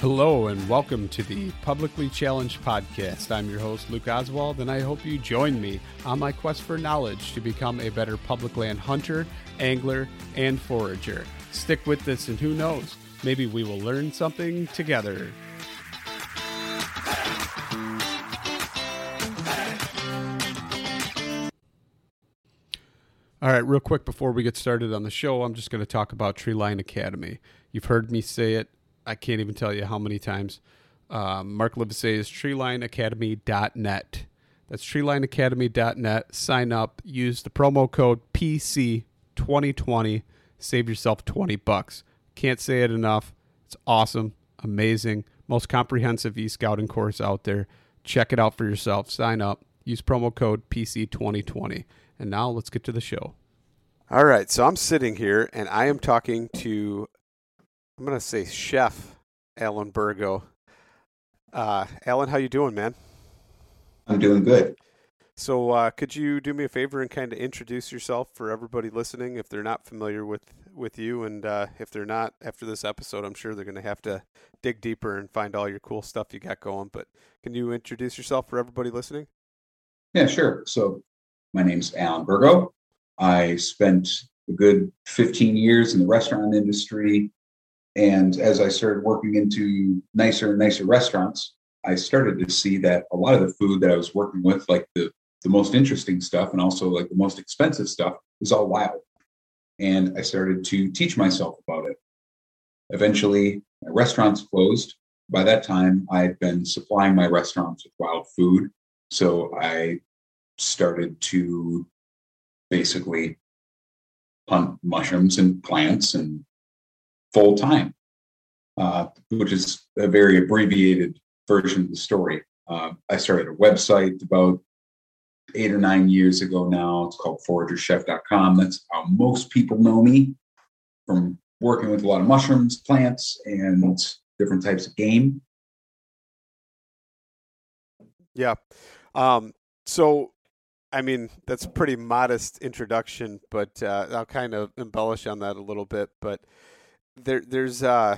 Hello and welcome to the Publicly Challenged Podcast. I'm your host, Luke Oswald, and I hope you join me on my quest for knowledge to become a better public land hunter, angler, and forager. Stick with this, and who knows, maybe we will learn something together. All right, real quick before we get started on the show, I'm just going to talk about Treeline Academy. You've heard me say it I can't even tell you how many times. Um, Mark Livesey is treelineacademy.net. That's treelineacademy.net. Sign up, use the promo code PC2020, save yourself 20 bucks. Can't say it enough. It's awesome, amazing, most comprehensive e-scouting course out there. Check it out for yourself. Sign up, use promo code PC2020. And now let's get to the show. All right, so I'm sitting here and I am talking to I'm gonna say Chef Alan Bergo. Uh, Alan, how you doing, man? I'm doing good. So, uh, could you do me a favor and kind of introduce yourself for everybody listening, if they're not familiar with with you, and uh, if they're not after this episode, I'm sure they're going to have to dig deeper and find all your cool stuff you got going. But can you introduce yourself for everybody listening? Yeah, sure. So, my name's Alan Bergo. I spent a good 15 years in the restaurant industry, and as I started working into nicer and nicer restaurants, I started to see that a lot of the food that I was working with, like the, the most interesting stuff and also like the most expensive stuff, was all wild. And I started to teach myself about it. Eventually, restaurants closed. By that time, I had been supplying my restaurants with wild food. So I started to basically hunt mushrooms and plants and full time, uh, which is a very abbreviated version of the story. Uh, I started a website about eight or nine years ago now. It's called foragerchef.com. That's how most people know me from working with a lot of mushrooms, plants, and different types of game. Yeah. Um, so, I mean, that's pretty modest introduction, but uh, I'll kind of embellish on that a little bit. But there there's uh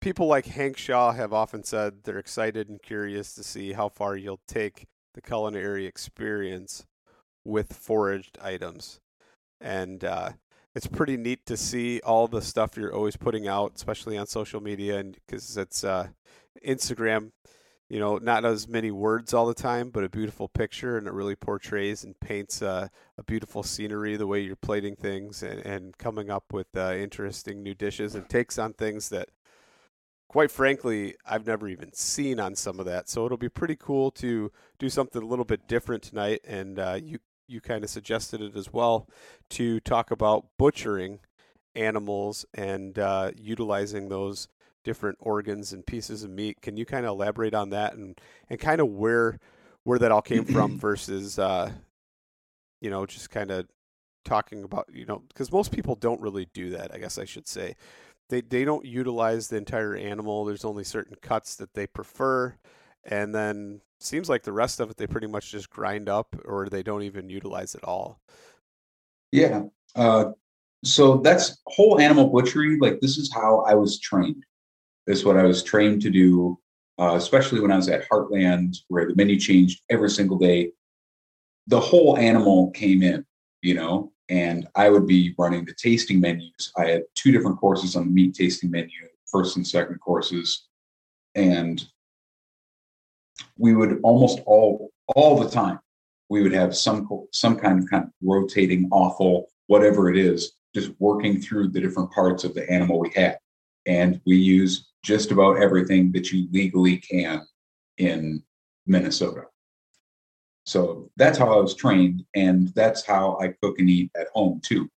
people like Hank Shaw have often said they're excited and curious to see how far you'll take the culinary experience with foraged items. And uh, it's pretty neat to see all the stuff you're always putting out, especially on social media, and because it's uh, Instagram you know, not as many words all the time, but a beautiful picture, and it really portrays and paints uh, a beautiful scenery the way you're plating things and, and coming up with uh, interesting new dishes and takes on things that, quite frankly, I've never even seen on some of that. So it'll be pretty cool to do something a little bit different tonight, and uh, you you kind of suggested it as well to talk about butchering animals and uh, utilizing those different organs and pieces of meat. Can you kind of elaborate on that and and kind of where where that all came from versus uh, you know just kind of talking about you know because most people don't really do that. I guess I should say they they don't utilize the entire animal. There's only certain cuts that they prefer, and then seems like the rest of it they pretty much just grind up or they don't even utilize it all. Yeah. Uh, so that's whole animal butchery. Like this is how I was trained. This is what I was trained to do, uh, especially when I was at Heartland, where the menu changed every single day. The whole animal came in, you know, and I would be running the tasting menus. I had two different courses on the meat tasting menu, first and second courses, and we would almost all all the time we would have some some kind of kind of rotating offal, whatever it is, just working through the different parts of the animal we had, and we use just about everything that you legally can in Minnesota. So that's how I was trained, and that's how I cook and eat at home too.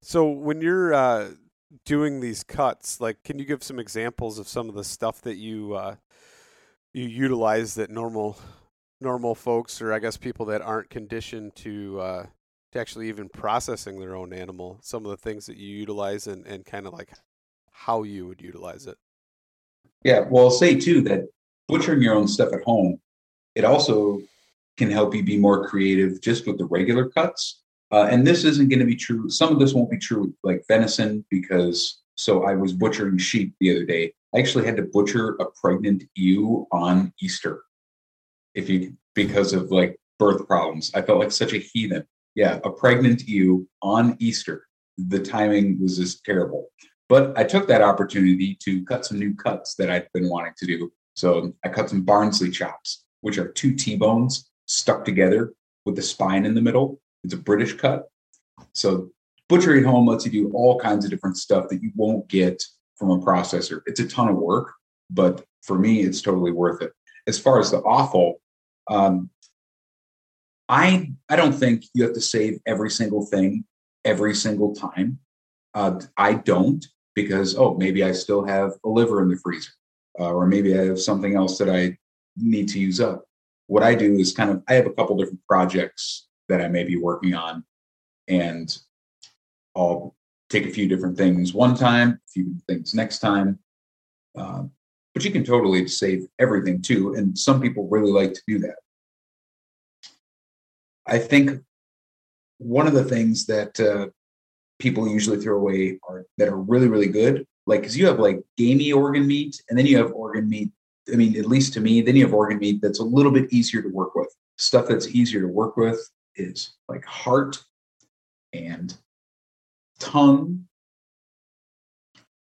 So when you're uh, doing these cuts, like, can you give some examples of some of the stuff that you uh, you utilize that normal normal folks, or I guess people that aren't conditioned to uh, to actually even processing their own animal? Some of the things that you utilize, and and kind of like how you would utilize it. Yeah, well, I'll say too that butchering your own stuff at home it also can help you be more creative just with the regular cuts. Uh, and this isn't going to be true. Some of this won't be true like venison because so I was butchering sheep the other day. I actually had to butcher a pregnant ewe on Easter. If you because of like birth problems, I felt like such a heathen. Yeah, a pregnant ewe on Easter. The timing was just terrible. But I took that opportunity to cut some new cuts that I'd been wanting to do. So I cut some Barnsley chops which are two T-bones stuck together with the spine in the middle. It's a British cut. So butchery at home lets you do all kinds of different stuff that you won't get from a processor. It's a ton of work, but for me, it's totally worth it. As far as the offal, um, I I don't think you have to save every single thing every single time. Uh, I don't because oh maybe I still have a liver in the freezer, uh, or maybe I have something else that I need to use up. What I do is kind of I have a couple different projects that I may be working on, and I'll take a few different things one time, a few things next time. Uh, but you can totally save everything too, and some people really like to do that. I think one of the things that uh, people usually throw away are that are really really good, like because you have like gamey organ meat, and then you have organ meat I mean, at least to me, then you have organ meat that's a little bit easier to work with. Stuff that's easier to work with is like heart and tongue.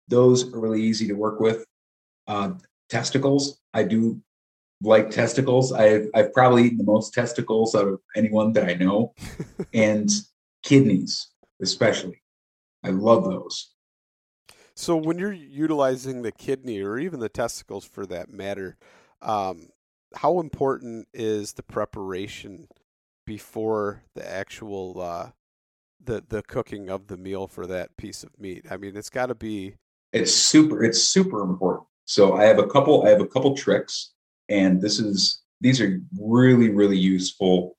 Those are really easy to work with. Uh, testicles, I do like testicles. I've I've probably eaten the most testicles out of anyone that I know, and kidneys especially. I love those. So when you're utilizing the kidney or even the testicles for that matter, um, how important is the preparation before the actual uh, the the cooking of the meal for that piece of meat? I mean, it's got to be. It's super. It's super important. So I have a couple. I have a couple tricks, and this is these are really really useful.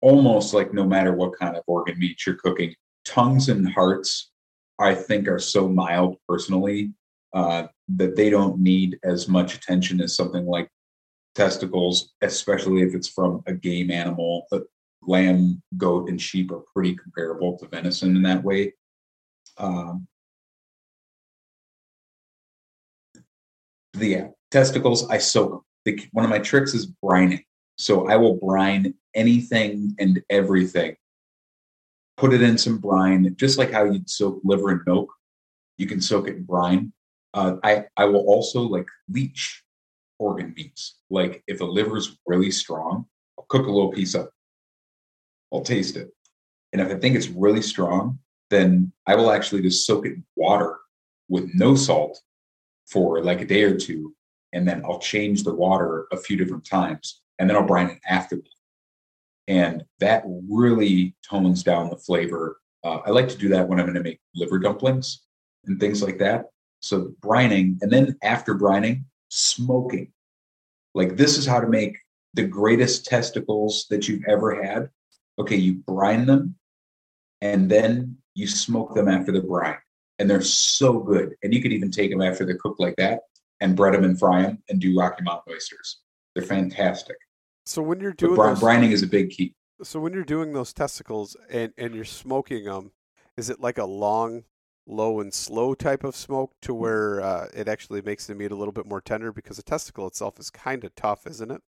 Almost like no matter what kind of organ meat you're cooking, tongues and hearts I think are so mild personally uh, that they don't need as much attention as something like testicles, especially if it's from a game animal. But lamb, goat, and sheep are pretty comparable to venison in that way. Um, the yeah, testicles, I soak them. The, one of my tricks is brining. So I will brine anything and everything put it in some brine, just like how you'd soak liver in milk. You can soak it in brine. Uh, I I will also like leach organ meats. Like if the liver's really strong, I'll cook a little piece up. I'll taste it, and if I think it's really strong, then I will actually just soak it in water with no salt for like a day or two, and then I'll change the water a few different times, and then I'll brine it after and that really tones down the flavor. Uh, I like to do that when I'm going to make liver dumplings and things like that. So brining, and then after brining, smoking. Like this is how to make the greatest testicles that you've ever had. Okay, you brine them, and then you smoke them after the brine, and they're so good. And you could even take them after they're cooked like that, and bread them and fry them, and do Rocky Mountain oysters. They're fantastic. So when you're doing br- those, brining is a big key. so when you're doing those testicles and and you're smoking them, is it like a long, low and slow type of smoke to where uh, it actually makes the meat a little bit more tender because the testicle itself is kind of tough, isn't it?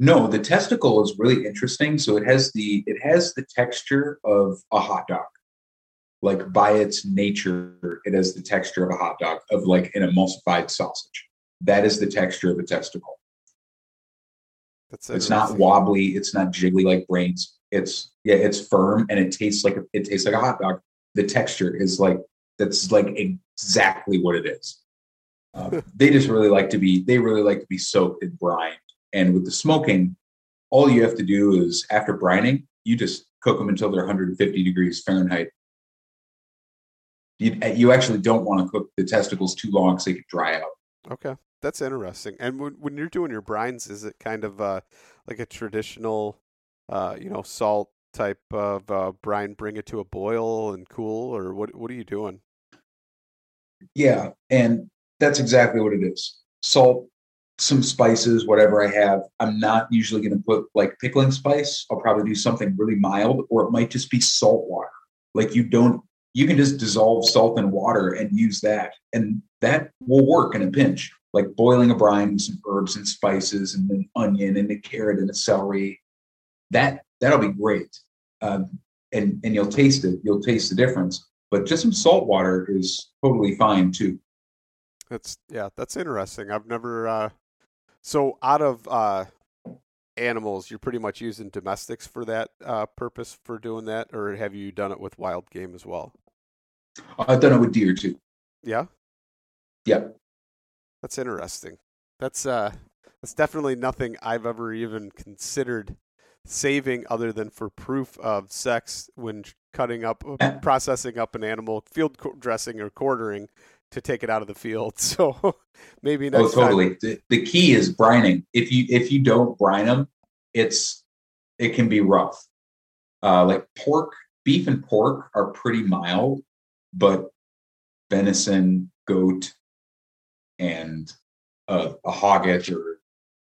No, the testicle is really interesting. So it has the it has the texture of a hot dog. Like by its nature, it has the texture of a hot dog, of like an emulsified sausage. That is the texture of a testicle. That's It's not wobbly. It's not jiggly like brains. It's yeah, it's firm and it tastes like a, it tastes like a hot dog. The texture is like that's like exactly what it is. Uh, they just really like to be they really like to be soaked in brine. And with the smoking, all you have to do is after brining, you just cook them until they're 150 degrees Fahrenheit. You, you actually don't want to cook the testicles too long so they can dry out. Okay, that's interesting. And when when you're doing your brines, is it kind of uh, like a traditional, uh, you know, salt type of uh, brine? Bring it to a boil and cool, or what? What are you doing? Yeah, and that's exactly what it is. Salt, some spices, whatever I have. I'm not usually going to put like pickling spice. I'll probably do something really mild, or it might just be salt water. Like you don't, you can just dissolve salt in water and use that, and that will work in a pinch. Like boiling a brine with some herbs and spices, and an onion and a carrot and a celery. That that'll be great, um, and and you'll taste it. You'll taste the difference. But just some salt water is totally fine too. That's yeah, that's interesting. I've never. Uh, so out of uh, animals, you're pretty much using domestics for that uh, purpose for doing that, or have you done it with wild game as well? I've done it with deer too. Yeah, Yep. that's interesting. That's uh, that's definitely nothing I've ever even considered saving other than for proof of sex when cutting up, processing up an animal, field dressing or quartering to take it out of the field. So maybe next Oh, totally. The, the key is brining. If you if you don't brine them, it's it can be rough. Uh, like pork, beef and pork are pretty mild, but venison, goat, and uh, a hogget or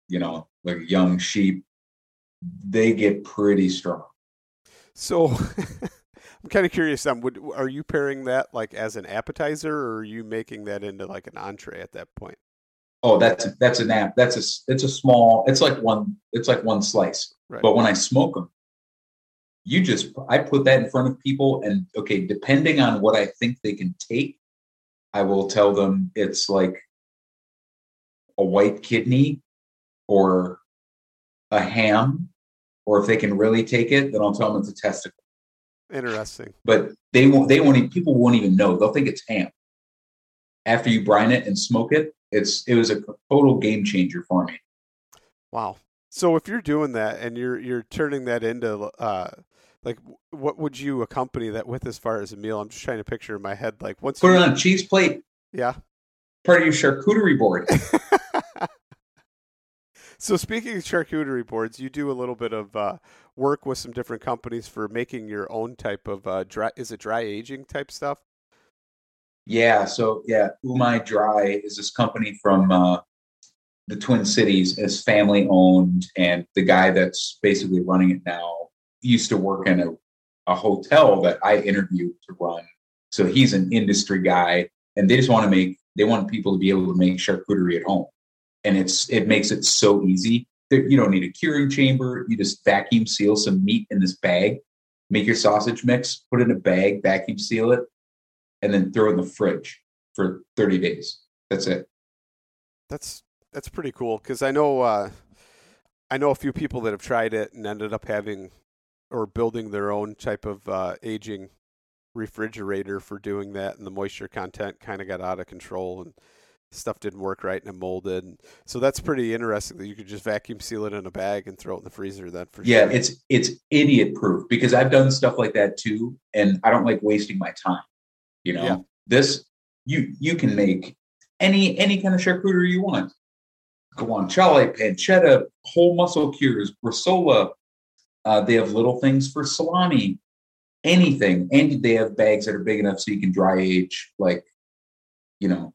you know like a young sheep, they get pretty strong. So I'm kind of curious. Um, would are you pairing that like as an appetizer, or are you making that into like an entree at that point? Oh, that's that's an app. That's a it's a small. It's like one. It's like one slice. Right. But when I smoke them, you just I put that in front of people, and okay, depending on what I think they can take, I will tell them it's like a white kidney or a ham, or if they can really take it, then I'll tell them it's a testicle. Interesting. But they won't. They won't. Even, people won't even know. They'll think it's ham. After you brine it and smoke it, it's it was a total game changer for me. Wow. So if you're doing that and you're you're turning that into uh like what would you accompany that with as far as a meal? I'm just trying to picture in my head like once Put it on a cheese plate, yeah. part of your charcuterie board. so speaking of charcuterie boards, you do a little bit of uh, work with some different companies for making your own type of uh, dry. Is it dry aging type stuff? Yeah, so yeah, Umai Dry is this company from uh, the Twin Cities. It's family owned, and the guy that's basically running it now used to work in a, a hotel that I interviewed to run. So he's an industry guy, and they just want to make they want people to be able to make charcuterie at home, and it's it makes it so easy. That You don't need a curing chamber. You just vacuum seal some meat in this bag, make your sausage mix, put it in a bag, vacuum seal it, and then throw it in the fridge for 30 days. That's it. That's that's pretty cool because I know uh, I know a few people that have tried it and ended up having or building their own type of uh, aging refrigerator for doing that, and the moisture content kind of got out of control and stuff didn't work right and it molded. And so that's pretty interesting that you could just vacuum seal it in a bag and throw it in the freezer. Then for Yeah, sure. it's it's idiot proof because I've done stuff like that too, and I don't like wasting my time. You know, Yeah. this you you can make any any kind of charcuterie you want. Guanciale, pancetta, whole muscle cures, bresaola. Uh, they have little things for salami, anything, and they have bags that are big enough so you can dry age like, you know,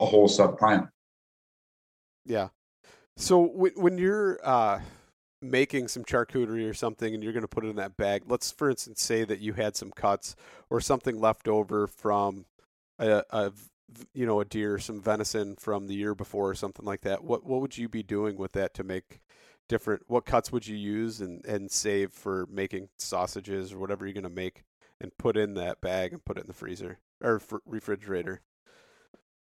a whole subprime. Yeah. So when you're uh, making some charcuterie or something and you're going to put it in that bag, let's for instance say that you had some cuts or something left over from a, a you know a deer, some venison from the year before or something like that. What what would you be doing with that to make different? What cuts would you use and and save for making sausages or whatever you're going to make and put in that bag and put it in the freezer or refrigerator?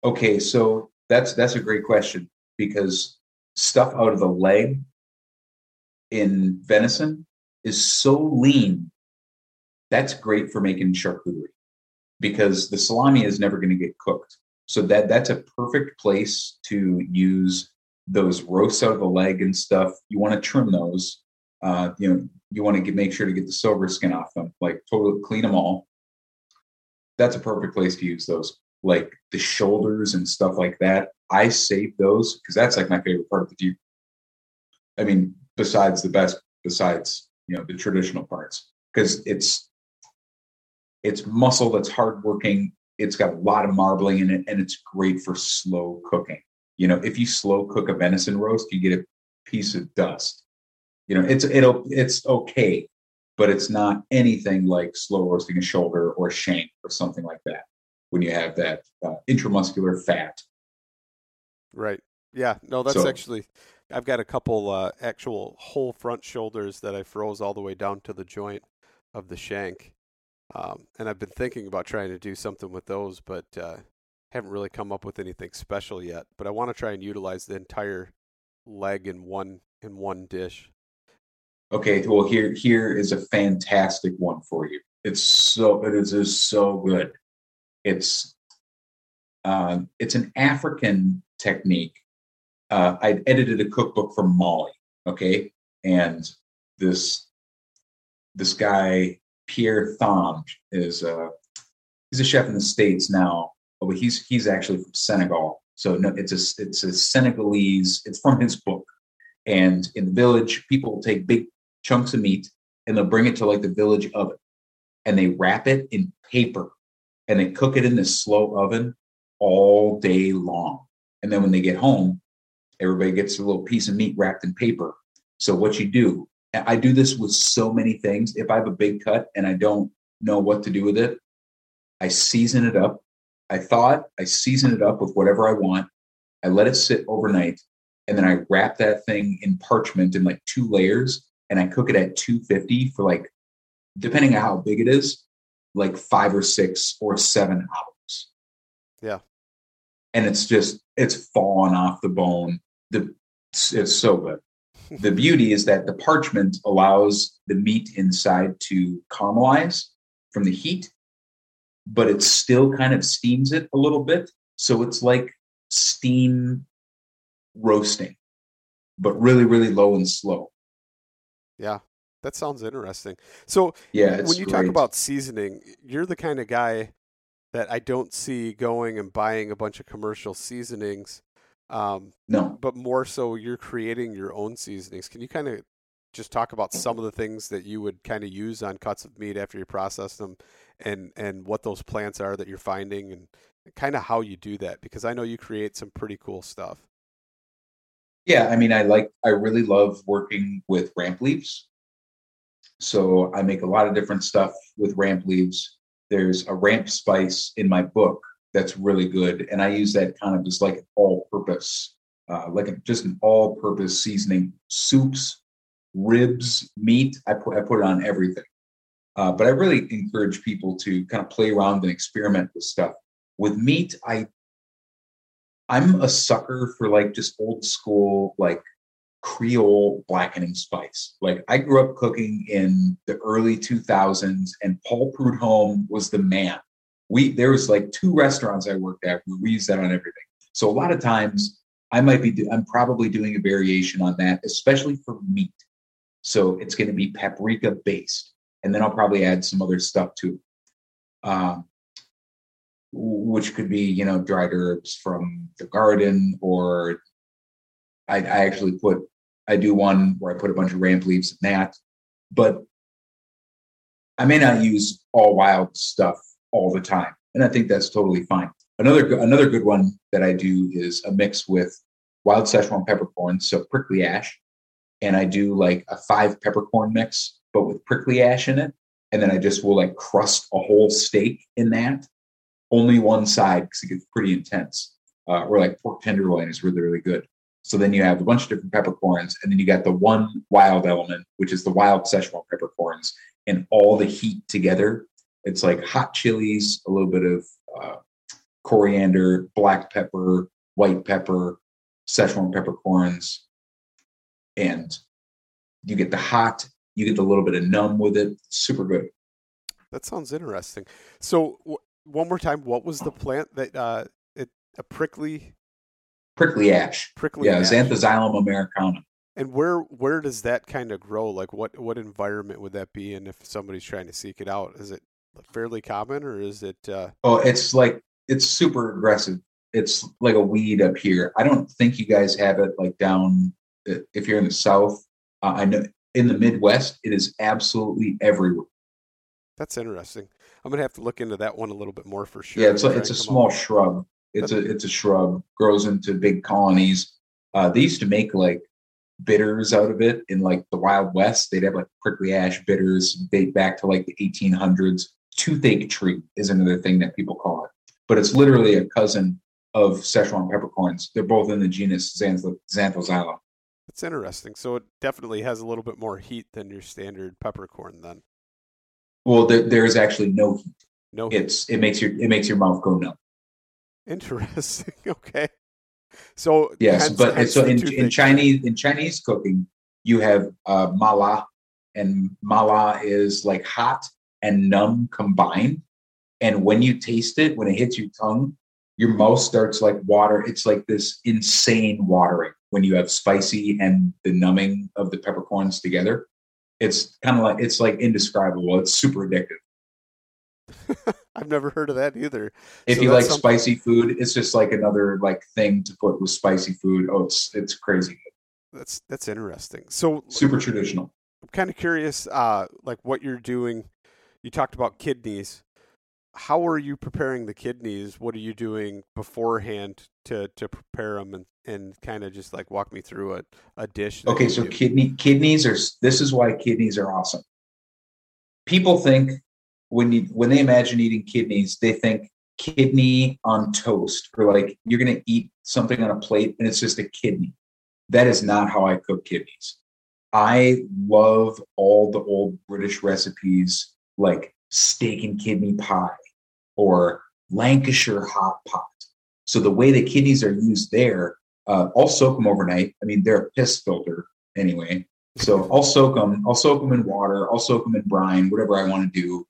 Okay, so that's that's a great question because stuff out of the leg in venison is so lean. That's great for making charcuterie because the salami is never going to get cooked. So that that's a perfect place to use those roasts out of the leg and stuff. You want to trim those. Uh, you know, you want to make sure to get the silver skin off them, like totally clean them all. That's a perfect place to use those, like the shoulders and stuff like that. I save those because that's like my favorite part of the deer. I mean, besides the best, besides you know the traditional parts, because it's it's muscle that's hardworking. It's got a lot of marbling in it, and it's great for slow cooking. You know, if you slow cook a venison roast, you get a piece of dust. You know, it's it'll it's okay, but it's not anything like slow roasting a shoulder or a shank or something like that. When you have that uh, intramuscular fat. Right. Yeah. No, that's so, actually. I've got a couple uh, actual whole front shoulders that I froze all the way down to the joint of the shank, um, and I've been thinking about trying to do something with those, but uh, haven't really come up with anything special yet. But I want to try and utilize the entire leg in one in one dish. Okay, well here here is a fantastic one for you. It's so it is, is so good. It's uh, it's an African technique. Uh, I edited a cookbook for Mali, okay, and this this guy Pierre Thiam is uh, he's a chef in the states now, Oh, but he's he's actually from Senegal. So no, it's a it's a Senegalese. It's from his book, and in the village, people take big chunks of meat and they'll bring it to like the village oven, and they wrap it in paper, and they cook it in this slow oven all day long. And then when they get home, everybody gets a little piece of meat wrapped in paper. So what you do I do this with so many things. If I have a big cut and I don't know what to do with it, I season it up. I thought I season it up with whatever I want. I let it sit overnight and then I wrap that thing in parchment in like two layers and I cook it at 250 for like, depending on how big it is, like five or six or seven hours. Yeah. And it's just, it's falling off the bone. The, it's, it's so good the beauty is that the parchment allows the meat inside to caramelize from the heat, but it still kind of steams it a little bit. So it's like steam roasting, but really, really low and slow. Yeah, that sounds interesting. So, yeah, when you great. talk about seasoning, you're the kind of guy that I don't see going and buying a bunch of commercial seasonings um, no, but more so, you're creating your own seasonings. Can you kind of just talk about some of the things that you would kind of use on cuts of meat after you process them, and and what those plants are that you're finding, and kind of how you do that? Because I know you create some pretty cool stuff. Yeah, I mean, I like, I really love working with ramp leaves. So I make a lot of different stuff with ramp leaves. There's a ramp spice in my book that's really good. And I use that kind of just like all purpose, uh, like a, just an all purpose seasoning, soups, ribs, meat. I put, I put it on everything. Uh, but I really encourage people to kind of play around and experiment with stuff. With meat, I I'm a sucker for like just old school like Creole blackening spice. Like I grew up cooking in the early 2000s, and Paul Prudhomme was the man we there was like two restaurants I worked at where we used that on everything. So a lot of times I might be I'm probably doing a variation on that, especially for meat. So it's going to be paprika based, and then I'll probably add some other stuff to it. Um, which could be you know dried herbs from the garden, or I, I actually put I do one where I put a bunch of ramp leaves in that, but I may not use all wild stuff all the time, and I think that's totally fine. Another another good one that I do is a mix with wild Szechuan peppercorns, so prickly ash, and I do like a five peppercorn mix, but with prickly ash in it, and then I just will like crust a whole steak in that, only one side because it gets pretty intense. Uh, or like pork tenderloin is really really good. So then you have a bunch of different peppercorns, and then you got the one wild element, which is the wild Szechuan peppercorns, and all the heat together. It's like hot chilies, a little bit of uh, coriander, black pepper, white pepper, Szechuan peppercorns, and you get the hot, you get the little bit of numb with it. Super good. That sounds interesting. So w- one more time, what was the plant that uh, it a prickly prickly ash? Prickly yeah, ash. Zanthoxylum americana. And where where does that kind of grow? Like what what environment would that be in if somebody's trying to seek it out? Is it fairly common or is it? Uh... Oh, it's like it's super aggressive. It's like a weed up here. I don't think you guys have it like down if you're in the south. Uh, I know in the Midwest it is absolutely everywhere. That's interesting. I'm gonna have to look into that one a little bit more for sure. Yeah, it's a, it's a small shrub. It's a it's a shrub. Grows into big colonies. Uh, they used to make like bitters out of it in like the Wild West. They'd have like prickly ash bitters date back to like the 1800s. Toothache tree is another thing that people call it, but it's literally a cousin of Szechuan peppercorns. They're both in the genus Xanth- Zanthoxylum. That's interesting. So it definitely has a little bit more heat than your standard peppercorn, then. Well, there, there is actually no heat. No, it's it makes your it makes your mouth go numb. Interesting. okay. So yes, hence, but hence so in, in Chinese in Chinese cooking, you have uh, mala, and mala is like hot and numb combined. And when you taste it, when it hits your tongue, your mouth starts like water. It's like this insane watering when you have spicy and the numbing of the peppercorns together. It's kind of like it's like indescribable. It's super addictive. I've never heard of that either. If so you like something... spicy food, it's just like another like thing to put with spicy food. Oh, it's it's crazy. That's that's interesting. So super traditional. I'm kind of curious, uh, like what you're doing. You talked about kidneys. How are you preparing the kidneys? What are you doing beforehand to to prepare them and, and kind of just like walk me through a, a dish? Okay, so do. kidney kidneys are this is why kidneys are awesome. People think when you when they imagine eating kidneys, they think kidney on toast or like you're going to eat something on a plate and it's just a kidney. That is not how I cook kidneys. I love all the old British recipes like steak and kidney pie or Lancashire hot pot. So the way the kidneys are used there, uh, I'll soak them overnight. I mean, they're a piss filter anyway. So I'll soak them. I'll soak them in water. I'll soak them in brine, whatever I want to do.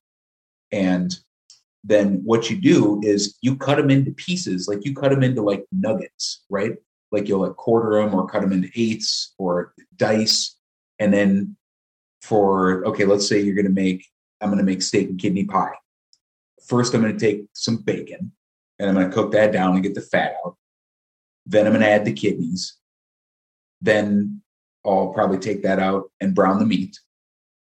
And then what you do is you cut them into pieces, like you cut them into like nuggets, right? Like you'll like quarter them or cut them into eighths or dice. And then for, okay, let's say you're going to make, I'm going to make steak and kidney pie. First, I'm going to take some bacon and I'm going to cook that down and get the fat out. Then I'm going to add the kidneys. Then I'll probably take that out and brown the meat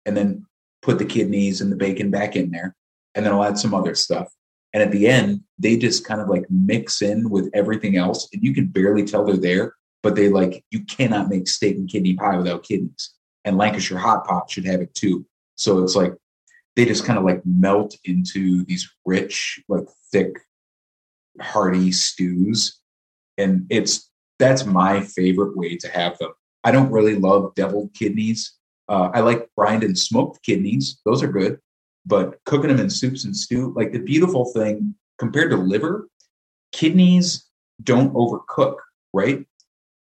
and then put the kidneys and the bacon back in there and then I'll add some other stuff. And at the end, they just kind of like mix in with everything else, and you can barely tell they're there. But they like you cannot make steak and kidney pie without kidneys, and Lancashire hot pot should have it too. So it's like they just kind of like melt into these rich, like thick, hearty stews, and it's that's my favorite way to have them. I don't really love deviled kidneys. Uh, I like brined and smoked kidneys; those are good but cooking them in soups and stew, like the beautiful thing compared to liver, kidneys don't overcook, right?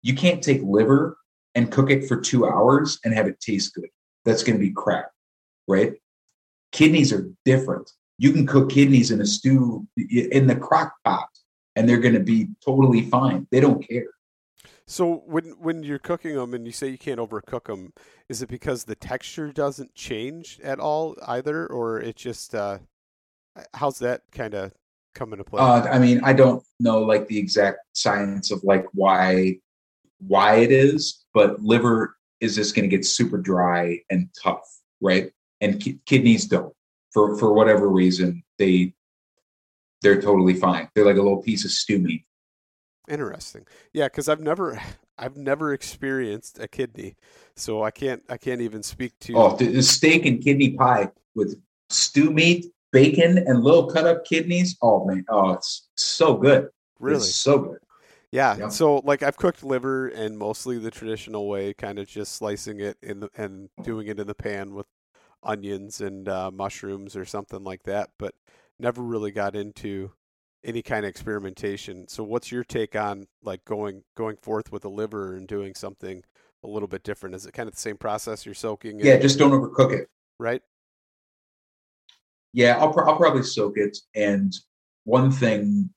You can't take liver and cook it for two hours and have it taste good. That's going to be crap, right? Kidneys are different. You can cook kidneys in a stew in the crock pot and they're going to be totally fine. They don't care. So when when you're cooking them and you say you can't overcook them, is it because the texture doesn't change at all either, or it just uh, how's that kind of come into play? Uh, I mean, I don't know like the exact science of like why why it is, but liver is just going to get super dry and tough, right? And ki- kidneys don't for for whatever reason they they're totally fine. They're like a little piece of stew meat. Interesting. Yeah, because I've never I've never experienced a kidney, so I can't I can't even speak to. Oh, the, the steak and kidney pie with stew meat, bacon, and little cut up kidneys. Oh man, oh it's so good. really? It's so good. Yeah. Yep. So like I've cooked liver and mostly the traditional way, kind of just slicing it in the and doing it in the pan with onions and uh, mushrooms or something like that, but never really got into any kind of experimentation. So what's your take on like going going forth with the liver and doing something a little bit different? Is it kind of the same process you're soaking? Yeah, it, just don't overcook it. right. Yeah, I'll, pro- I'll probably soak it. And one thing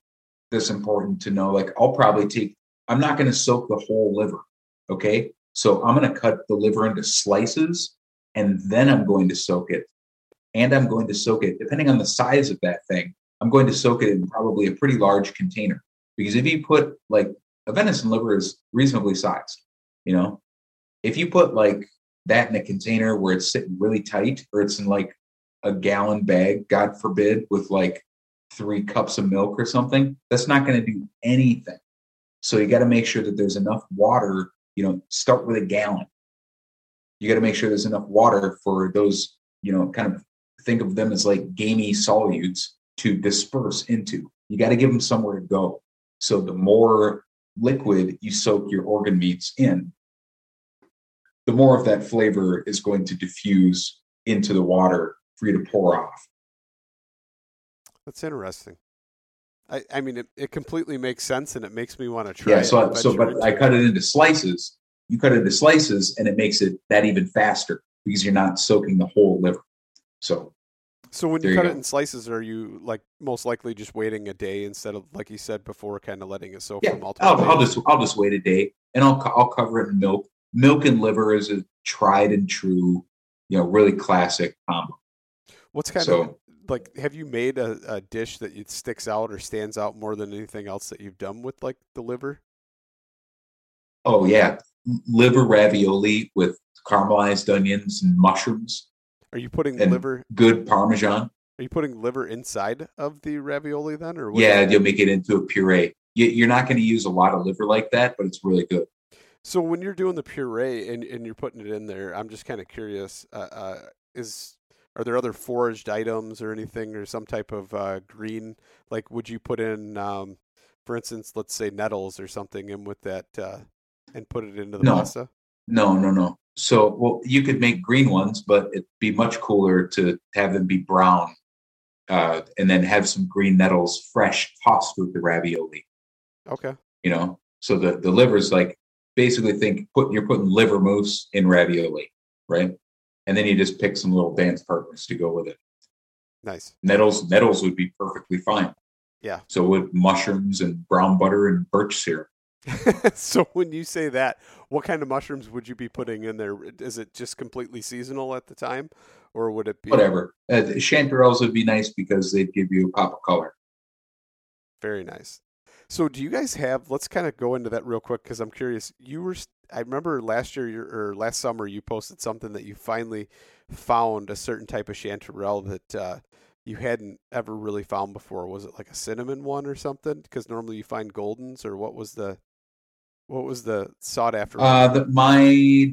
that's important to know, like I'll probably take, I'm not going to soak the whole liver. Okay. So I'm going to cut the liver into slices and then I'm going to soak it. And I'm going to soak it, depending on the size of that thing, I'm going to soak it in probably a pretty large container. Because if you put like a venison liver is reasonably sized, you know, if you put like that in a container where it's sitting really tight or it's in like a gallon bag, God forbid, with like three cups of milk or something, that's not going to do anything. So you got to make sure that there's enough water. You know, start with a gallon. You got to make sure there's enough water for those, you know, kind of think of them as like gamey solutes to disperse into. You got to give them somewhere to go. So the more liquid you soak your organ meats in, the more of that flavor is going to diffuse into the water for you to pour off. That's interesting. I, I mean, it, it completely makes sense, and it makes me want to try. Yeah, it so and so but I cut it into slices. You cut it into slices, and it makes it that even faster because you're not soaking the whole liver. So So when you you cut it in slices, are you like most likely just waiting a day instead of like you said before, kind of letting it soak yeah, for multiple I'll, I'll just I'll just wait a day, and I'll I'll cover it in milk. Milk and liver is a tried and true, you know, really classic combo. What's kind of like? Have you made a, a dish that it sticks out or stands out more than anything else that you've done with like the liver? oh yeah, liver ravioli with caramelized onions and mushrooms, Are you putting liver? good parmesan. Are you putting liver inside of the ravioli then, or Yeah, you'll make it into a puree. You, you're not going to use a lot of liver like that, but it's really good. So when you're doing the puree and, and you're putting it in there, I'm just kind of curious. Uh, uh, is are there other foraged items or anything or some type of uh, green? Like, would you put in, um, for instance, let's say nettles or something in with that uh, and put it into the No. pasta? No, no, no. So, well, you could make green ones, but it'd be much cooler to have them be brown, uh, and then have some green nettles fresh tossed with the ravioli. Okay. You know, so the the liver's like basically think put you're putting liver mousse in ravioli, right? And then you just pick some little dance partners to go with it. Nice. Nettles, nettles would be perfectly fine. Yeah. So with mushrooms and brown butter and birch syrup. so when you say that, what kind of mushrooms would you be putting in there? Is it just completely seasonal at the time, or would it be Whatever. Uh, chanterelles would be nice because they'd give you a pop of color. Very nice. So, do you guys have? Let's kind of go into that real quick because I'm curious. You were, I remember last year or last summer you posted something that you finally found a certain type of chanterelle that uh, you hadn't ever really found before. Was it like a cinnamon one or something? Because normally you find goldens, or what was the, what was the sought after? Uh, the, my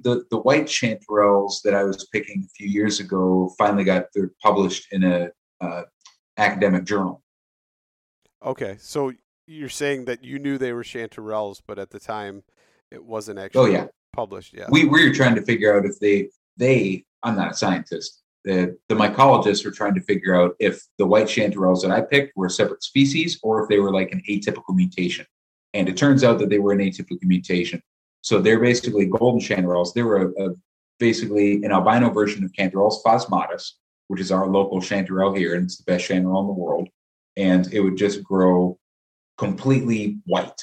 the the white chanterelles that I was picking a few years ago finally got they're published in a uh, academic journal. okay, so you're saying that you knew they were chanterelles, but at the time it wasn't actually Oh yeah, published yet. we we were trying to figure out if they they I'm not a scientist. The the mycologists were trying to figure out if the white chanterelles that I picked were a separate species or if they were like an atypical mutation. And it turns out that they were an atypical mutation. So they're basically golden chanterelles. They were a, a, basically an albino version of Cantharellus phasmatis, which is our local chanterelle here, and it's the best chanterelle in the world. And it would just grow completely white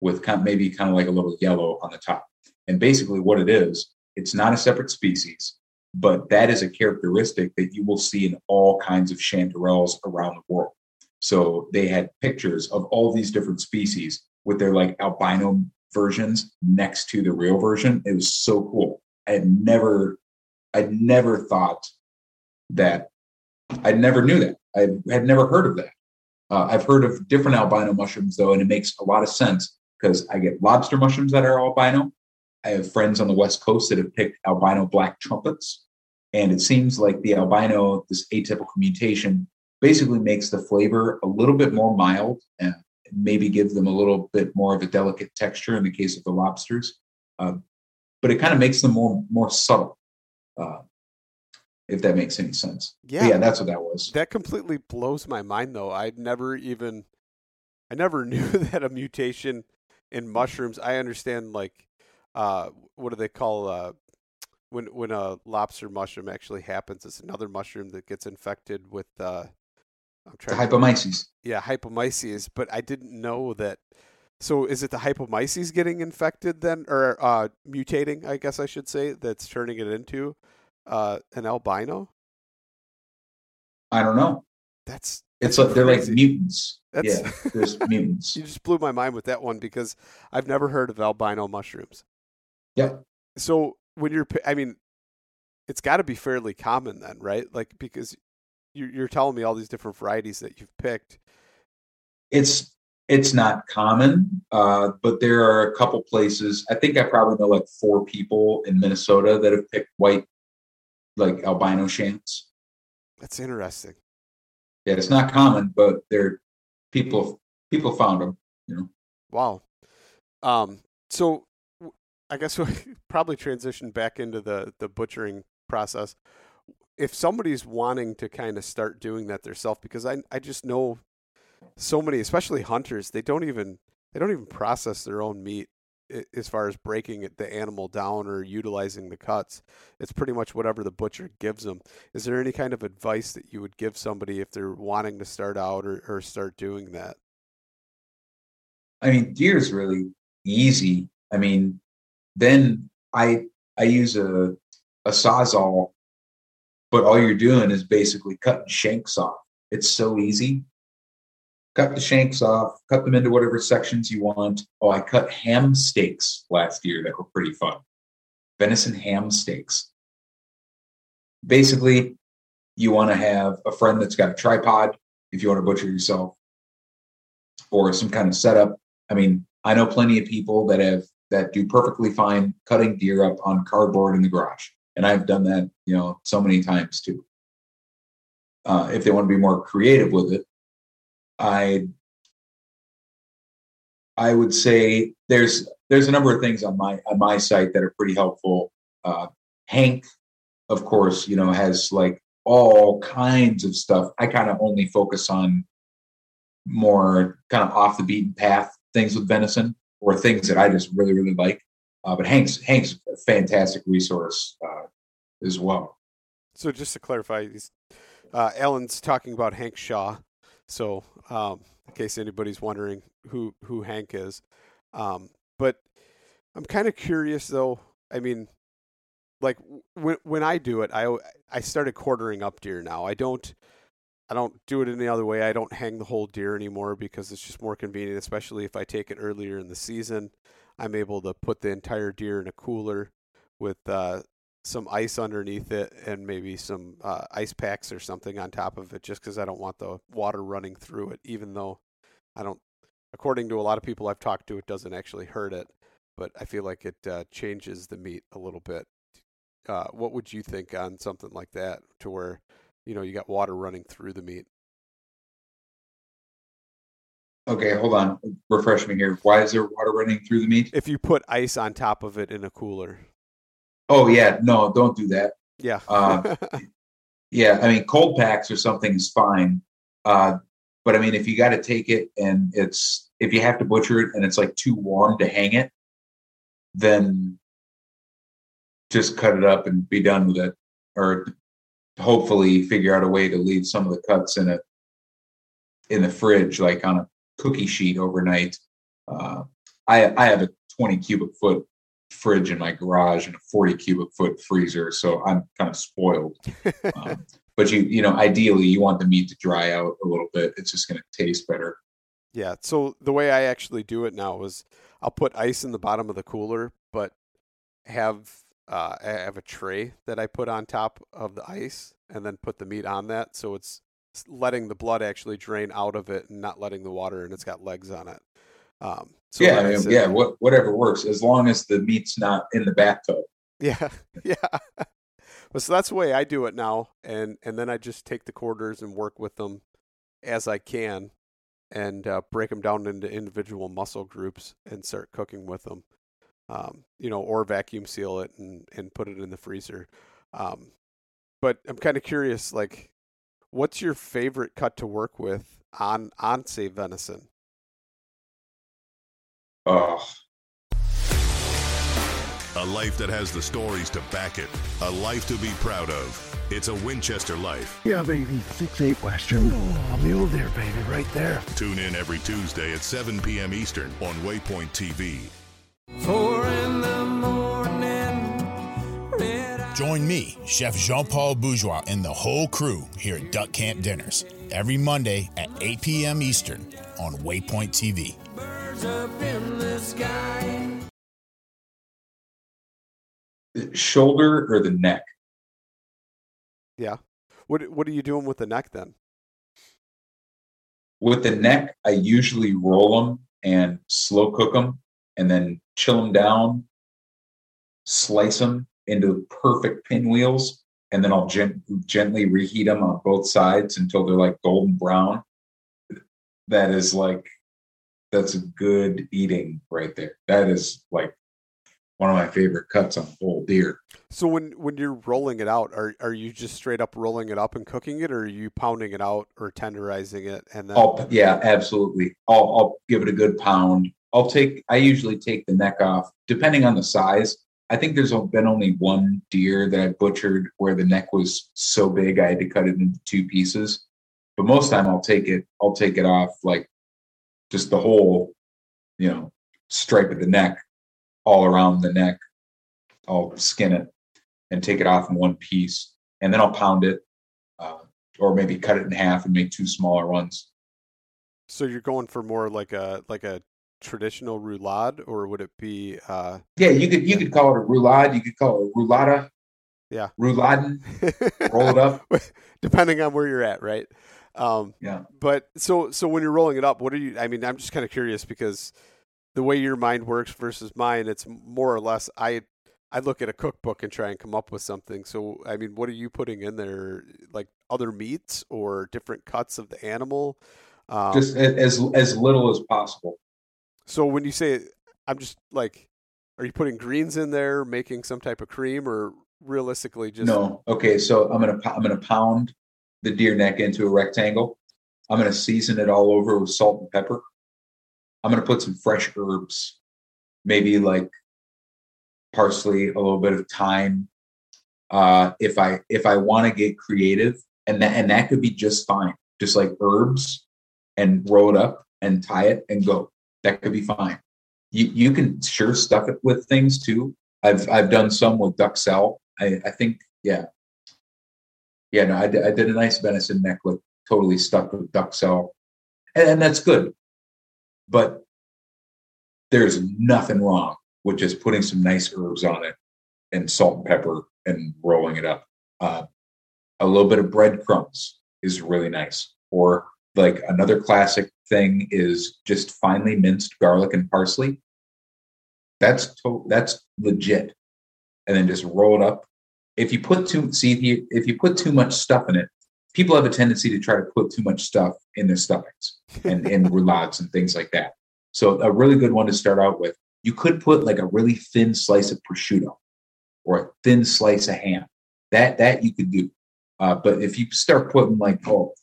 with kind maybe kind of like a little yellow on the top. And basically, what it is, it's not a separate species, but that is a characteristic that you will see in all kinds of chanterelles around the world. So they had pictures of all these different species with their like albino versions next to the real version. It was so cool. I had never, I never thought that. I never knew that. I had never heard of that. Uh, I've heard of different albino mushrooms though, and it makes a lot of sense because I get lobster mushrooms that are albino. I have friends on the West Coast that have picked albino black trumpets, and it seems like the albino, this atypical mutation, basically makes the flavor a little bit more mild and maybe give them a little bit more of a delicate texture in the case of the lobsters. Uh, but it kind of makes them more more subtle, uh, if that makes any sense. Yeah, but yeah, that's what that was. That completely blows my mind, though. I'd never even, I never knew that a mutation in mushrooms. I understand, like, uh, what do they call uh, when when a lobster mushroom actually happens? It's another mushroom that gets infected with uh, I'm trying the hypomyces. To, yeah, hypomyces. But I didn't know that. So is it the hypomyces getting infected then, or uh, mutating? I guess I should say that's turning it into uh, an albino. I don't know. That's it's like they're like mutants. That's, yeah, there's mutants. You just blew my mind with that one because I've never heard of albino mushrooms. Yep. So when you're, I mean, it's got to be fairly common then, right? Like because you're telling me all these different varieties that you've picked. It's it's not common, uh, but there are a couple places. I think I probably know like four people in Minnesota that have picked white, like albino shants. That's interesting. Yeah, it's not common, but there people people found them. You know. Wow. Um. So, I guess we probably transition back into the the butchering process if somebody's wanting to kind of start doing that themselves, because I I just know so many, especially hunters, they don't even they don't even process their own meat as far as breaking the animal down or utilizing the cuts. It's pretty much whatever the butcher gives them. Is there any kind of advice that you would give somebody if they're wanting to start out or, or start doing that? I mean, deer is really easy. I mean, then I I use a a sawzall but all you're doing is basically cutting shanks off. It's so easy. Cut the shanks off, cut them into whatever sections you want. Oh, I cut ham steaks last year that were pretty fun. Venison ham steaks. Basically, you want to have a friend that's got a tripod if you want to butcher yourself or some kind of setup. I mean, I know plenty of people that have that do perfectly fine cutting deer up on cardboard in the garage and I've done that, you know, so many times too. Uh, if they want to be more creative with it, I I would say there's there's a number of things on my on my site that are pretty helpful. Uh, Hank, of course, you know, has like all kinds of stuff. I kind of only focus on more kind of off the beaten path things with venison or things that I just really really like. Uh, but Hank's Hank's a fantastic resource uh, as well. So just to clarify, uh, Alan's talking about Hank Shaw. So um, in case anybody's wondering who who Hank is, um, but I'm kind of curious though. I mean, like when when I do it, I I started quartering up deer now. I don't I don't do it any other way. I don't hang the whole deer anymore because it's just more convenient, especially if I take it earlier in the season. I'm able to put the entire deer in a cooler with uh, some ice underneath it and maybe some uh, ice packs or something on top of it just because I don't want the water running through it, even though I don't, according to a lot of people I've talked to, it doesn't actually hurt it, but I feel like it uh, changes the meat a little bit. Uh, what would you think on something like that to where, you know, you got water running through the meat? Okay, hold on. Refresh me here. Why is there water running through the meat? If you put ice on top of it in a cooler. Oh yeah, no, don't do that. Yeah. uh, yeah, I mean, cold packs or something is fine. Uh, but I mean, if you got to take it and it's if you have to butcher it and it's like too warm to hang it, then just cut it up and be done with it, or hopefully figure out a way to leave some of the cuts in it in the fridge, like on a cookie sheet overnight. Uh, I I have a 20 cubic foot fridge in my garage and a 40 cubic foot freezer. So I'm kind of spoiled. um, but you you know ideally you want the meat to dry out a little bit. It's just going to taste better. Yeah. So the way I actually do it now is I'll put ice in the bottom of the cooler, but have uh, I have a tray that I put on top of the ice and then put the meat on that, so it's letting the blood actually drain out of it and not letting the water, and it's got legs on it. Um, so yeah, I mean, yeah, what, whatever works as long as the meat's not in the bathtub. Yeah, yeah. well, so that's the way I do it now, and and then I just take the quarters and work with them as I can, and uh, break them down into individual muscle groups and start cooking with them. Um, you know, or vacuum seal it and and put it in the freezer. Um, but I'm kind of curious, like, what's your favorite cut to work with on on say venison? Oh, a life that has the stories to back it. A life to be proud of. It's a Winchester life. Yeah, baby. 6-8 Western. Oh, mule deer, baby, right there. Tune in every Tuesday at 7 p.m. Eastern on Waypoint TV. Four in the morning. Join me, Chef Jean Paul Bourgeois, and the whole crew here at Duck Camp Dinners every Monday at 8 p.m. Eastern on Waypoint TV. Birds up in the sky shoulder or the neck? Yeah. What What are you doing with the neck then? With the neck, I usually roll them and slow cook them, and then chill them down, slice them into perfect pinwheels, and then I'll gent- gently reheat them on both sides until they're like golden brown. That is like that's a good eating right there. That is like one of my favorite cuts on whole deer. So when when you're rolling it out, are are you just straight up rolling it up and cooking it, or are you pounding it out or tenderizing it and then? I'll, yeah, absolutely. I'll I'll give it a good pound. I'll take. I usually take the neck off, depending on the size. I think there's been only one deer that I butchered where the neck was so big I had to cut it into two pieces. But most time I'll take it. I'll take it off like just the whole, you know, stripe of the neck all around the neck. I'll skin it and take it off in one piece, and then I'll pound it, uh, or maybe cut it in half and make two smaller ones. So you're going for more like a like a traditional roulade, or would it be? Uh... Yeah, you could you could call it a roulade. You could call it a roulada. Yeah, rouladen. Roll it up, depending on where you're at, right? Um, yeah. But so so when you're rolling it up, what are you? I mean, I'm just kind of curious because the way your mind works versus mine, it's more or less I I look at a cookbook and try and come up with something. So I mean, what are you putting in there? Like other meats or different cuts of the animal? Um, just as as little as possible. So when you say, I'm just like, are you putting greens in there, making some type of cream, or realistically just no? Okay, so I'm gonna I'm gonna pound the deer neck into a rectangle. I'm gonna season it all over with salt and pepper. I'm to put some fresh herbs, maybe like parsley, a little bit of thyme. Uh, if I if I want to get creative, and that and that could be just fine, just like herbs, and roll it up and tie it and go. That could be fine. You you can sure stuff it with things too. I've I've done some with duxelle. I, I think yeah, yeah. No, I did, I did a nice venison neck with totally stuck with duxelle, and, and that's good. But there's nothing wrong with just putting some nice herbs on it and salt and pepper and rolling it up. Uh, a little bit of breadcrumbs is really nice. Or like another classic thing is just finely minced garlic and parsley. That's to- that's legit. And then just roll it up. If you put too see if you if you put too much stuff in it, people have a tendency to try to put too much stuff in their stomachs and in roulades and things like that. So a really good one to start out with. You could put like a really thin slice of prosciutto or a thin slice of ham. That that you could do. Uh, but if you start putting like oh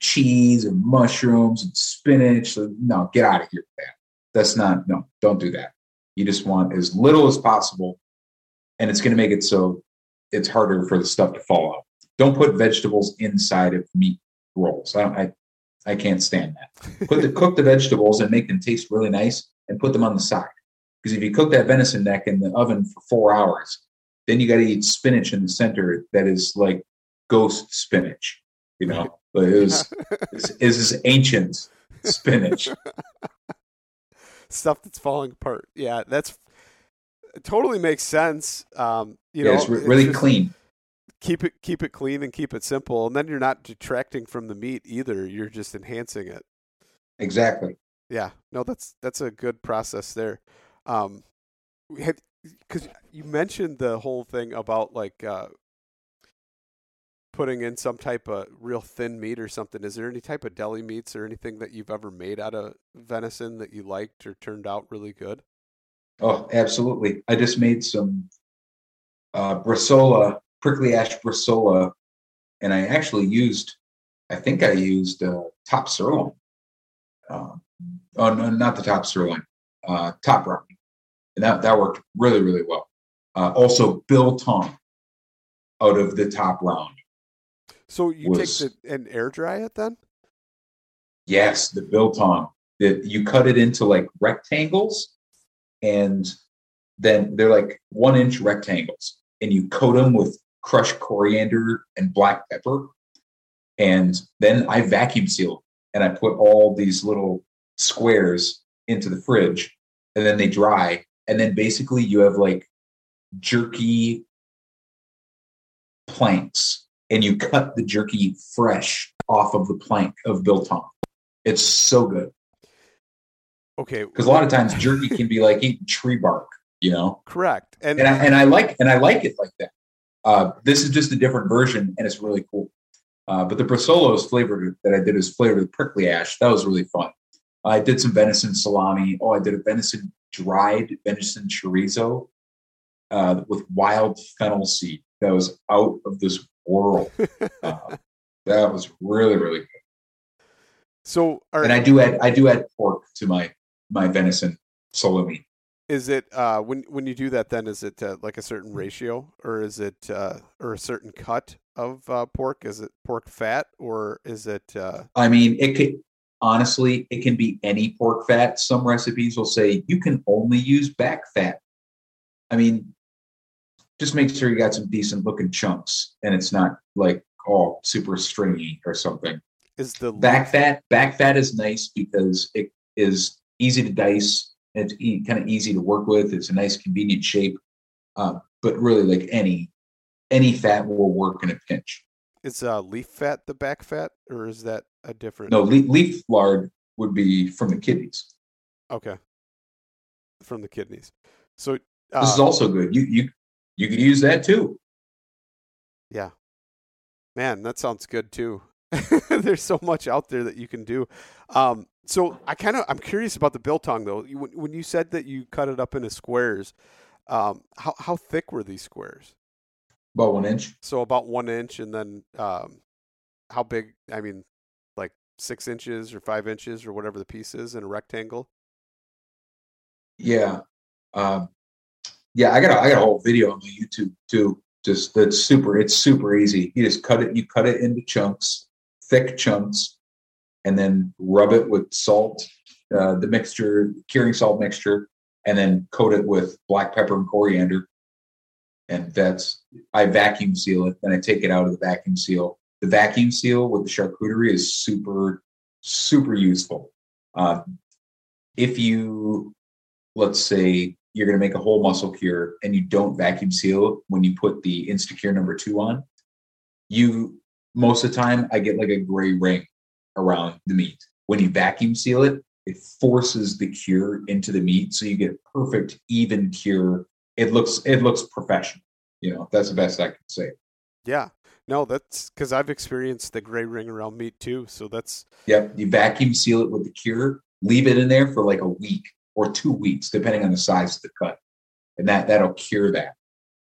cheese and mushrooms and spinach, no, get out of here with that. That's not no, don't do that. You just want as little as possible, and it's going to make it so it's harder for the stuff to fall out. Don't put vegetables inside of meat rolls. I, I, I can't stand that. Put the cook the vegetables and make them taste really nice, and put them on the side. Because if you cook that venison neck in the oven for four hours, then you got to eat spinach in the center that is like ghost spinach. You know, but it was it's, it's ancient spinach. Stuff that's falling apart. Yeah, that's it totally makes sense. Um, you yeah, know, it's re- really just clean. Keep it keep it clean and keep it simple, and then you're not detracting from the meat either. You're just enhancing it. Exactly. Yeah, no, that's that's a good process there. Um, because you mentioned the whole thing about like uh, putting in some type of real thin meat or something. Is there any type of deli meats or anything that you've ever made out of venison that you liked or turned out really good? Oh, absolutely. I just made some uh, prickly ash bresaola, and I actually used, I think I used uh, top sirloin. Uh, oh, no, not the top sirloin, uh, top brownie. And that, that worked really, really well. Uh, also, biltong out of the top round. So you Was- take the and air dry it then? Yes, the biltong. That you cut it into like rectangles, and then they're like one inch rectangles, and you coat them with crushed coriander and black pepper, and then I vacuum seal and I put all these little squares into the fridge, and then they dry, and then basically you have like jerky planks, and you cut the jerky fresh off of the plank of biltong. It's so good Okay, because a lot of times jerky can be like eating tree bark, you know. correct. And, And I, and I like and I like it like that. Uh, this is just a different version, and it's really cool. Uh, but the bresaola's flavored that I did is flavored with prickly ash. That was really fun. I did some venison salami. Oh, I did a venison dried venison chorizo uh, with wild fennel seed. That was out of this world. Uh, that was really really good. so are, And I do add I do add pork to my my venison salami. is it uh, when when you do that? Then is it uh, like a certain ratio, or is it uh, or a certain cut of uh, pork? Is it pork fat, or is it? Uh, I mean, it could honestly, it can be any pork fat. Some recipes will say you can only use back fat. I mean, just make sure you got some decent looking chunks and it's not like all super stringy or something. is the Back fat, back fat is nice because it is easy to dice. It's e- kind of easy to work with. It's a nice, convenient shape. Uh, but really, like any any fat will work in a pinch. is uh, leaf fat the back fat, or is that a different? No, leaf, leaf lard would be from the kidneys. Okay. From the kidneys. So This is uh, also good. You you you could use that too. yeah, man, that sounds good too. There's so much out there that you can do. Um, so I kind of I'm curious about the biltong though. You, when, when you said that you cut it up into squares, um, how how thick were these squares? About one inch. So about one inch, and then um, how big? I mean, like six inches or five inches or whatever the piece is in a rectangle. Yeah. Um, yeah, I got a, I got a whole video on my YouTube too. Just that's super. It's super easy. You just cut it. You cut it into chunks, thick chunks, and then rub it with salt, uh, the mixture, curing salt mixture, and then coat it with black pepper and coriander. And that's I vacuum seal it. Then I take it out of the vacuum seal. The vacuum seal with the charcuterie is super, super useful. Uh, if you let's say you're going to make a whole muscle cure and you don't vacuum seal when you put the Instacure number two on, you most of the time I get like a gray ring around the meat. When you vacuum seal it, it forces the cure into the meat, so you get perfect even cure. It looks it looks professional. You know that's the best I can say. Yeah. No, that's because I've experienced the gray ring around meat too. So that's Yep, you vacuum seal it with the cure, leave it in there for like a week or two weeks, depending on the size of the cut, and that that'll cure that.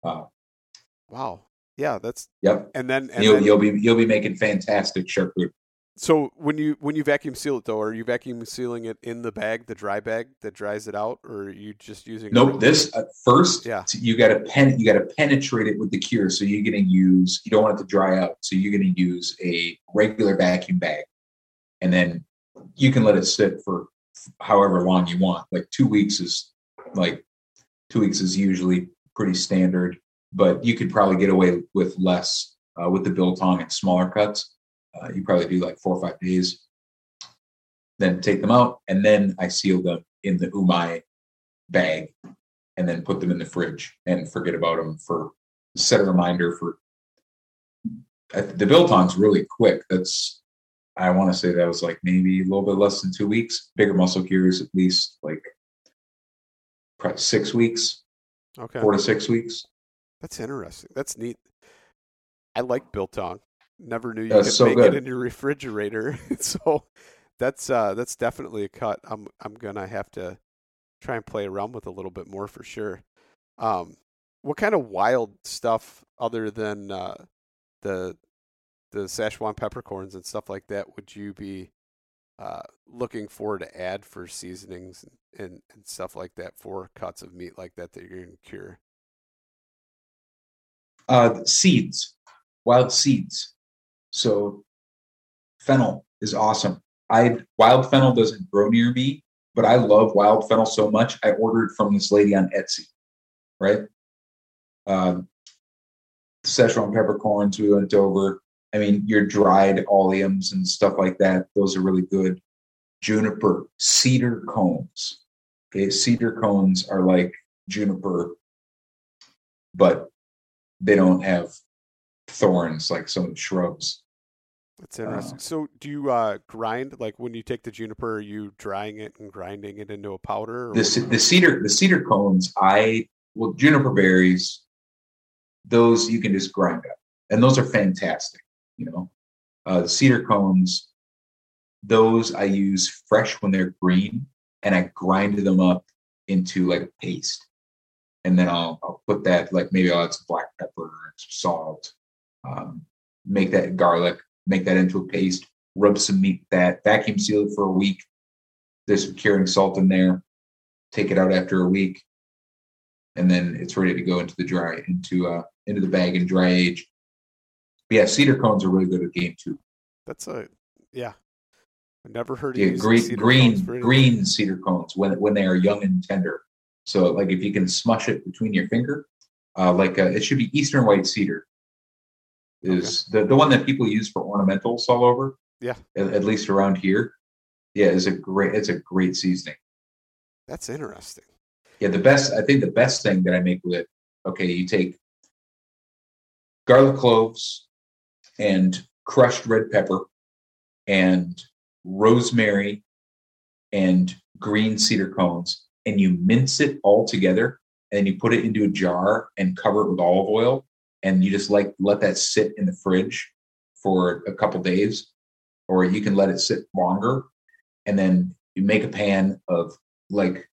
Uh, wow. Yeah, that's yep, and then and you'll then, you'll be you'll be making fantastic charcuterie. so when you when you vacuum seal it though, are you vacuum sealing it in the bag, the dry bag that dries it out, or are you just using? Nope. This uh, first, Yeah. you got to pen. You got to penetrate it with the cure. So you're going to use. You don't want it to dry out. So you're going to use a regular vacuum bag, and then you can let it sit for however long you want. Like two weeks is like two weeks is usually pretty standard, but you could probably get away with less uh, with the biltong and smaller cuts. Uh, you probably do like four or five days. Then take them out, and then I seal them in the umai bag, and then put them in the fridge and forget about them for set a reminder for. The biltong's really quick. That's I want to say that was like maybe a little bit less than two weeks. Bigger muscle cures at least like six weeks, Okay. four to six weeks. That's interesting. That's neat. I like biltong. Never knew you That's could so make good. it in your refrigerator. so that's uh that's definitely a cut. I'm I'm gonna have to try and play around with a little bit more for sure. Um what kind of wild stuff other than uh the the Szechuan peppercorns and stuff like that would you be uh looking for to add for seasonings and, and stuff like that for cuts of meat like that that you're gonna cure? Uh, seeds, wild seeds. So fennel is awesome. I wild fennel doesn't grow near me, but I love wild fennel so much. I ordered from this lady on Etsy, right? Um, Szechuan peppercorns we went over. I mean, your dried alliums and stuff like that. Those are really good. Juniper, cedar cones. Okay, cedar cones are like juniper, but they don't have thorns like some shrubs. That's interesting. Uh, so, do you uh, grind like when you take the juniper? Are you drying it and grinding it into a powder? The, the cedar the cedar cones, I well juniper berries, those you can just grind up, and those are fantastic. You know, uh, the cedar cones, those I use fresh when they're green, and I grind them up into like a paste, and then I'll I'll put that like maybe I'll add some black pepper and some salt, um, make that garlic, make that into a paste, rub some meat that, vacuum seal it for a week. There's some curing salt in there. Take it out after a week, and then it's ready to go into the dry into uh into the bag and dry age. Yeah, cedar cones are really good at game too. That's a yeah. I never heard of Yeah, green cedar green cones green cedar cones when when they are young and tender. So like if you can smush it between your finger, uh, like uh, it should be eastern white cedar. Is the the one that people use for ornamentals all over? Yeah. at, at least around here. Yeah, is a great. It's a great seasoning. That's interesting. Yeah, the best. I think the best thing that I make with it. Okay, you take garlic cloves and crushed red pepper and rosemary and green cedar cones, and you mince it all together, and you put it into a jar and cover it with olive oil, and you just like let that sit in the fridge for a couple days, or you can let it sit longer, and then you make a pan of like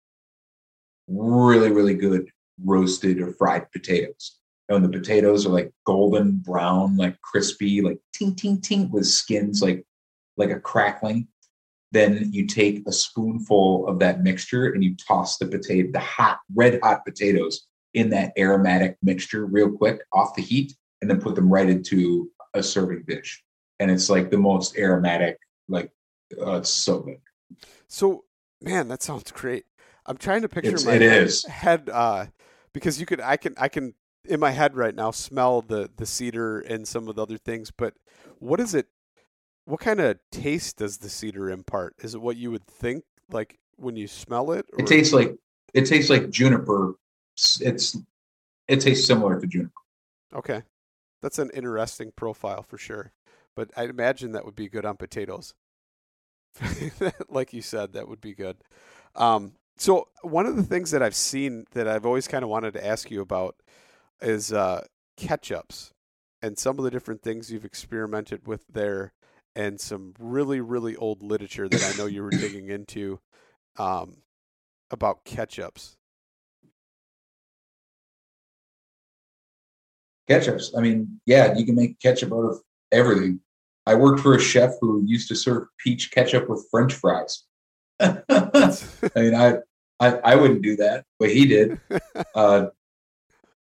really, really good roasted or fried potatoes. And when the potatoes are like golden brown, like crispy, like ting ting ting with skins like like a crackling, then you take a spoonful of that mixture and you toss the potato, the hot, red hot potatoes in that aromatic mixture real quick off the heat, and then put them right into a serving dish. And it's like the most aromatic, like uh, it's so good. So, man, that sounds great. I'm trying to picture It's- my it head, is. head uh, because you could I can I can in my head right now smell the the cedar and some of the other things, but what is it? What kind of taste does the cedar impart? Is it what you would think like when you smell it? It tastes like it tastes like juniper. It's it tastes similar to juniper. Okay. That's an interesting profile for sure. But I'd imagine that would be good on potatoes. like you said, that would be good. Um, so one of the things that I've seen that I've always kind of wanted to ask you about is uh, ketchups and some of the different things you've experimented with there and some really, really old literature that I know you were digging into um, about ketchups. Ketchups. I mean, yeah, you can make ketchup out of everything. I worked for a chef who used to serve peach ketchup with French fries. I mean, I, I I wouldn't do that, but he did. Uh,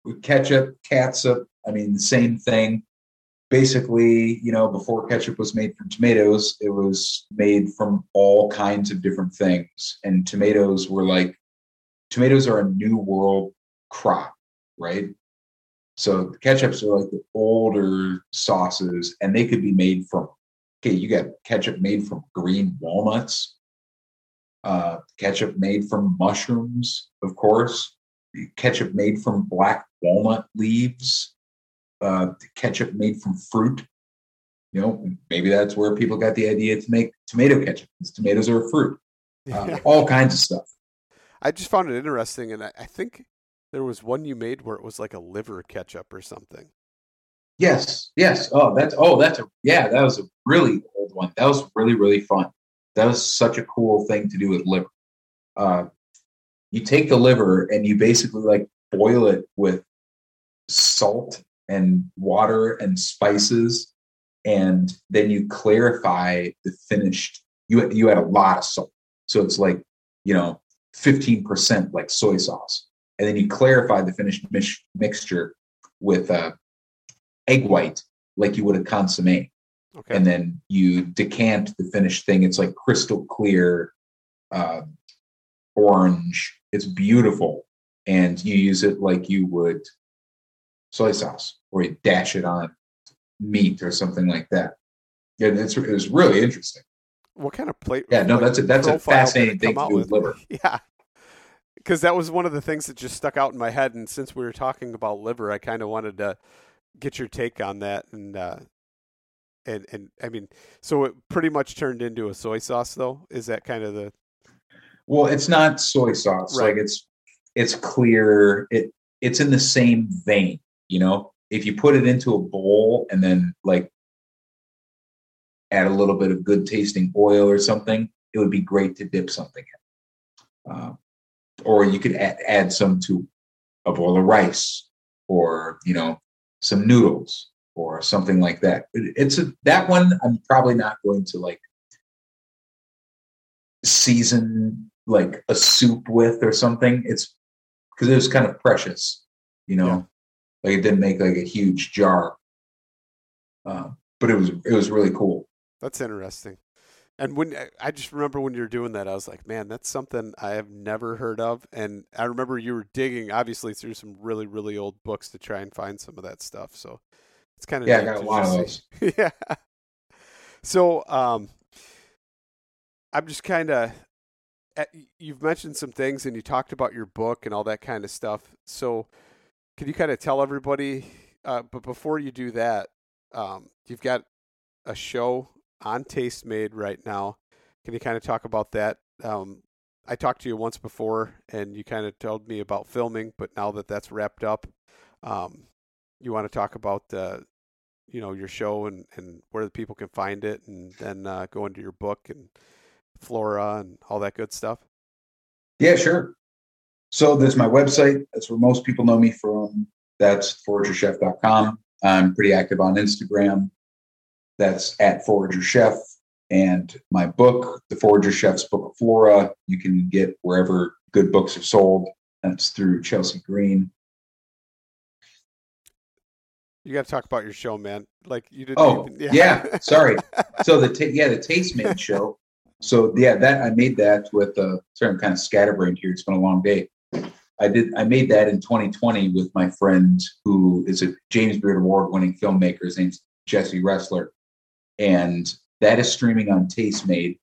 with ketchup, catsup. I mean, the same thing. Basically, you know, before ketchup was made from tomatoes, it was made from all kinds of different things. And tomatoes were like, tomatoes are a new world crop, right? So the ketchups are like the older sauces, and they could be made from. Okay, you got ketchup made from green walnuts, uh, ketchup made from mushrooms, of course, ketchup made from black walnut leaves, uh, ketchup made from fruit. You know, maybe that's where people got the idea to make tomato ketchup. Because tomatoes are a fruit. Uh, all kinds of stuff. I just found it interesting, and I, I think there was one you made where it was like a liver ketchup or something. Yes, yes. Oh, that's oh, that's a yeah. That was a really old one. That was really really fun. That was such a cool thing to do with liver. Uh, you take the liver and you basically like boil it with salt and water and spices, and then you clarify the finished. You you add a lot of salt, so it's like you know fifteen percent like soy sauce, and then you clarify the finished mix, mixture with uh, egg white, like you would a consomme. Okay. And then you decant the finished thing. It's like crystal clear, uh, orange. It's beautiful, and you use it like you would soy sauce, or you dash it on meat or something like that. Yeah, it's it was really interesting. What kind of plate? Yeah, no, like, that's a that's a profile did it fascinating thing to do with liver. Yeah. Because that was one of the things that just stuck out in my head. And since we were talking about liver, I kind of wanted to get your take on that. And, uh, and, and I mean, so it pretty much turned into a soy sauce, though? Is that kind of the. Well, it's not soy sauce. Right. Like it's it's clear. It it's in the same vein, you know. If you put it into a bowl and then like add a little bit of good tasting oil or something, it would be great to dip something in. Uh, or you could add, add some to a bowl of rice, or you know, some noodles or something like that. It- It's a that one. I'm probably not going to like season like a soup with or something. It's because it was kind of precious, you know. Yeah. Like it didn't make like a huge jar, uh, but it was it was really cool. That's interesting. And when I- just remember when you were doing that, I was like, man, that's something I have never heard of. And I remember you were digging, obviously, through some really, really old books to try and find some of that stuff. So it's kind of Yeah, I got a lot of those. yeah. So um, I'm just kind of. You've mentioned some things, and you talked about your book and all that kind of stuff. So, can you kind of tell everybody? Uh, but before you do that, um, you've got a show on Tastemade right now. Can you kind of talk about that? Um, I talked to you once before, and you kind of told me about filming, but now that that's wrapped up, um, you want to talk about uh, you know your show and, and where the people can find it, and then uh, go into your book and flora and all that good stuff. Yeah, sure. So there's my website. That's where most people know me from. That's foragerchef.com. I'm pretty active on Instagram. That's at Forager Chef. And my book, The Forager Chef's Book of Flora, you can get wherever good books are sold. That's through Chelsea Green. You got to talk about your show, man. Like you didn't. Oh, even, yeah. Sorry. So the ta- yeah the Tastemade show. So yeah, that I made that with uh sorry I'm kind of scatterbrained here. It's been a long day. I did I made that in 2020 with my friend who is a James Beard Award winning filmmaker. His name's Jesse Roesler, and that is streaming on Tastemade.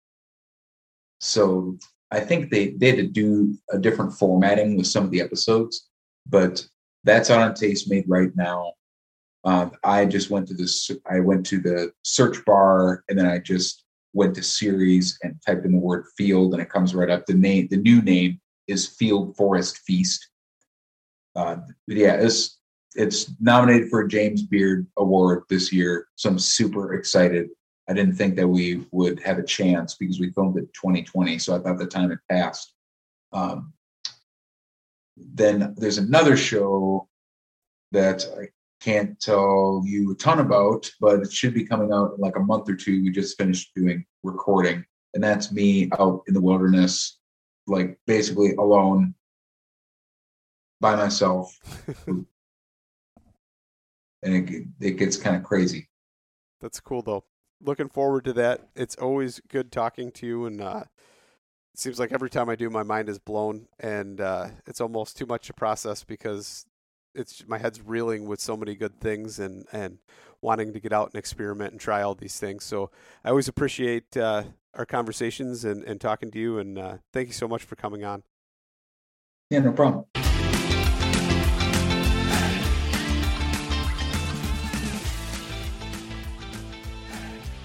So I think they they had to do a different formatting with some of the episodes, but that's on Tastemade right now. Um, I just went to this. I went to the search bar, and then I just went to series and typed in the word field, and it comes right up. The name, the new name is Field Forest Feast. Uh, yeah, it's it's nominated for a James Beard Award this year, so I'm super excited. I didn't think that we would have a chance because we filmed it 2020, so I thought the time had passed. Um, then there's another show that I can't tell you a ton about, but it should be coming out in like a month or two. We just finished doing recording, and that's me out in the wilderness, like basically alone by myself. and it, it gets kind of crazy. That's cool though. Looking forward to that. It's always good talking to you, and uh, it seems like every time I do, my mind is blown, and uh, it's almost too much to process because it's my head's reeling with so many good things and and wanting to get out and experiment and try all these things. So I always appreciate uh, our conversations and, and talking to you. And uh, thank you so much for coming on. Yeah, no problem.